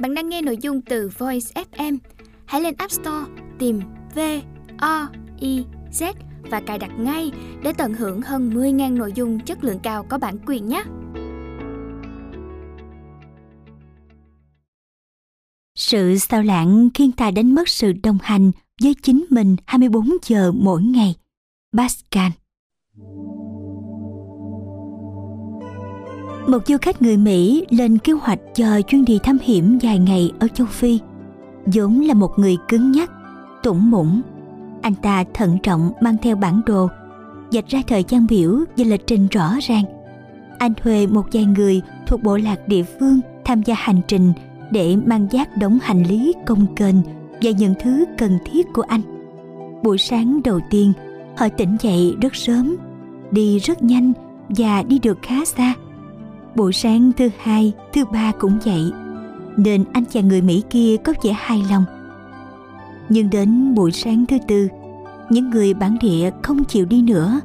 Bạn đang nghe nội dung từ Voice FM. Hãy lên App Store, tìm V O I Z và cài đặt ngay để tận hưởng hơn 10.000 nội dung chất lượng cao có bản quyền nhé. Sự sao lãng khiến ta đánh mất sự đồng hành với chính mình 24 giờ mỗi ngày. Pascal Một du khách người Mỹ lên kế hoạch cho chuyến đi thám hiểm dài ngày ở châu Phi. vốn là một người cứng nhắc, tủng mũng. Anh ta thận trọng mang theo bản đồ, dạch ra thời gian biểu và lịch trình rõ ràng. Anh thuê một vài người thuộc bộ lạc địa phương tham gia hành trình để mang giác đống hành lý công kênh và những thứ cần thiết của anh. Buổi sáng đầu tiên, họ tỉnh dậy rất sớm, đi rất nhanh và đi được khá xa buổi sáng thứ hai, thứ ba cũng vậy. Nên anh chàng người mỹ kia có vẻ hài lòng. Nhưng đến buổi sáng thứ tư, những người bản địa không chịu đi nữa.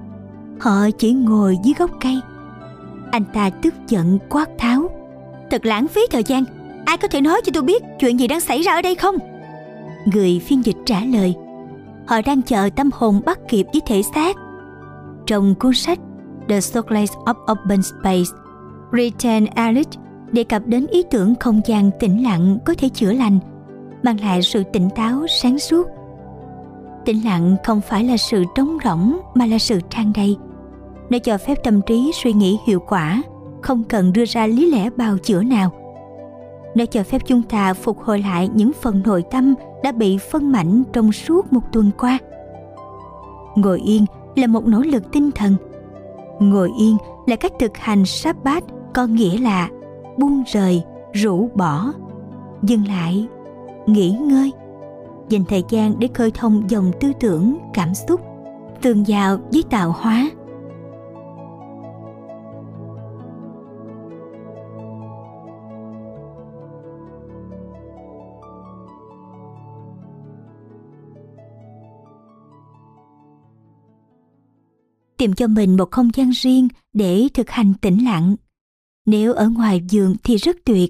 Họ chỉ ngồi dưới gốc cây. Anh ta tức giận, quát tháo. Thật lãng phí thời gian. Ai có thể nói cho tôi biết chuyện gì đang xảy ra ở đây không? Người phiên dịch trả lời. Họ đang chờ tâm hồn bắt kịp với thể xác. Trong cuốn sách, The Circles of Open Space Return Alice đề cập đến ý tưởng không gian tĩnh lặng có thể chữa lành, mang lại sự tỉnh táo sáng suốt. Tĩnh lặng không phải là sự trống rỗng mà là sự trang đầy. Nó cho phép tâm trí suy nghĩ hiệu quả, không cần đưa ra lý lẽ bào chữa nào. Nó cho phép chúng ta phục hồi lại những phần nội tâm đã bị phân mảnh trong suốt một tuần qua. Ngồi yên là một nỗ lực tinh thần. Ngồi yên là cách thực hành Sabbath có nghĩa là buông rời, rũ bỏ. Dừng lại, nghỉ ngơi. Dành thời gian để khơi thông dòng tư tưởng, cảm xúc, tường vào với tạo hóa. Tìm cho mình một không gian riêng để thực hành tĩnh lặng nếu ở ngoài giường thì rất tuyệt.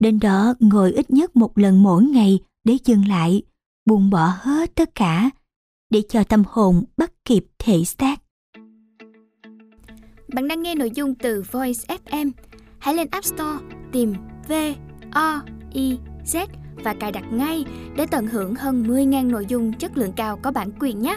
Đến đó ngồi ít nhất một lần mỗi ngày để dừng lại, buông bỏ hết tất cả, để cho tâm hồn bắt kịp thể xác. Bạn đang nghe nội dung từ Voice FM. Hãy lên App Store tìm V O I Z và cài đặt ngay để tận hưởng hơn 10.000 nội dung chất lượng cao có bản quyền nhé.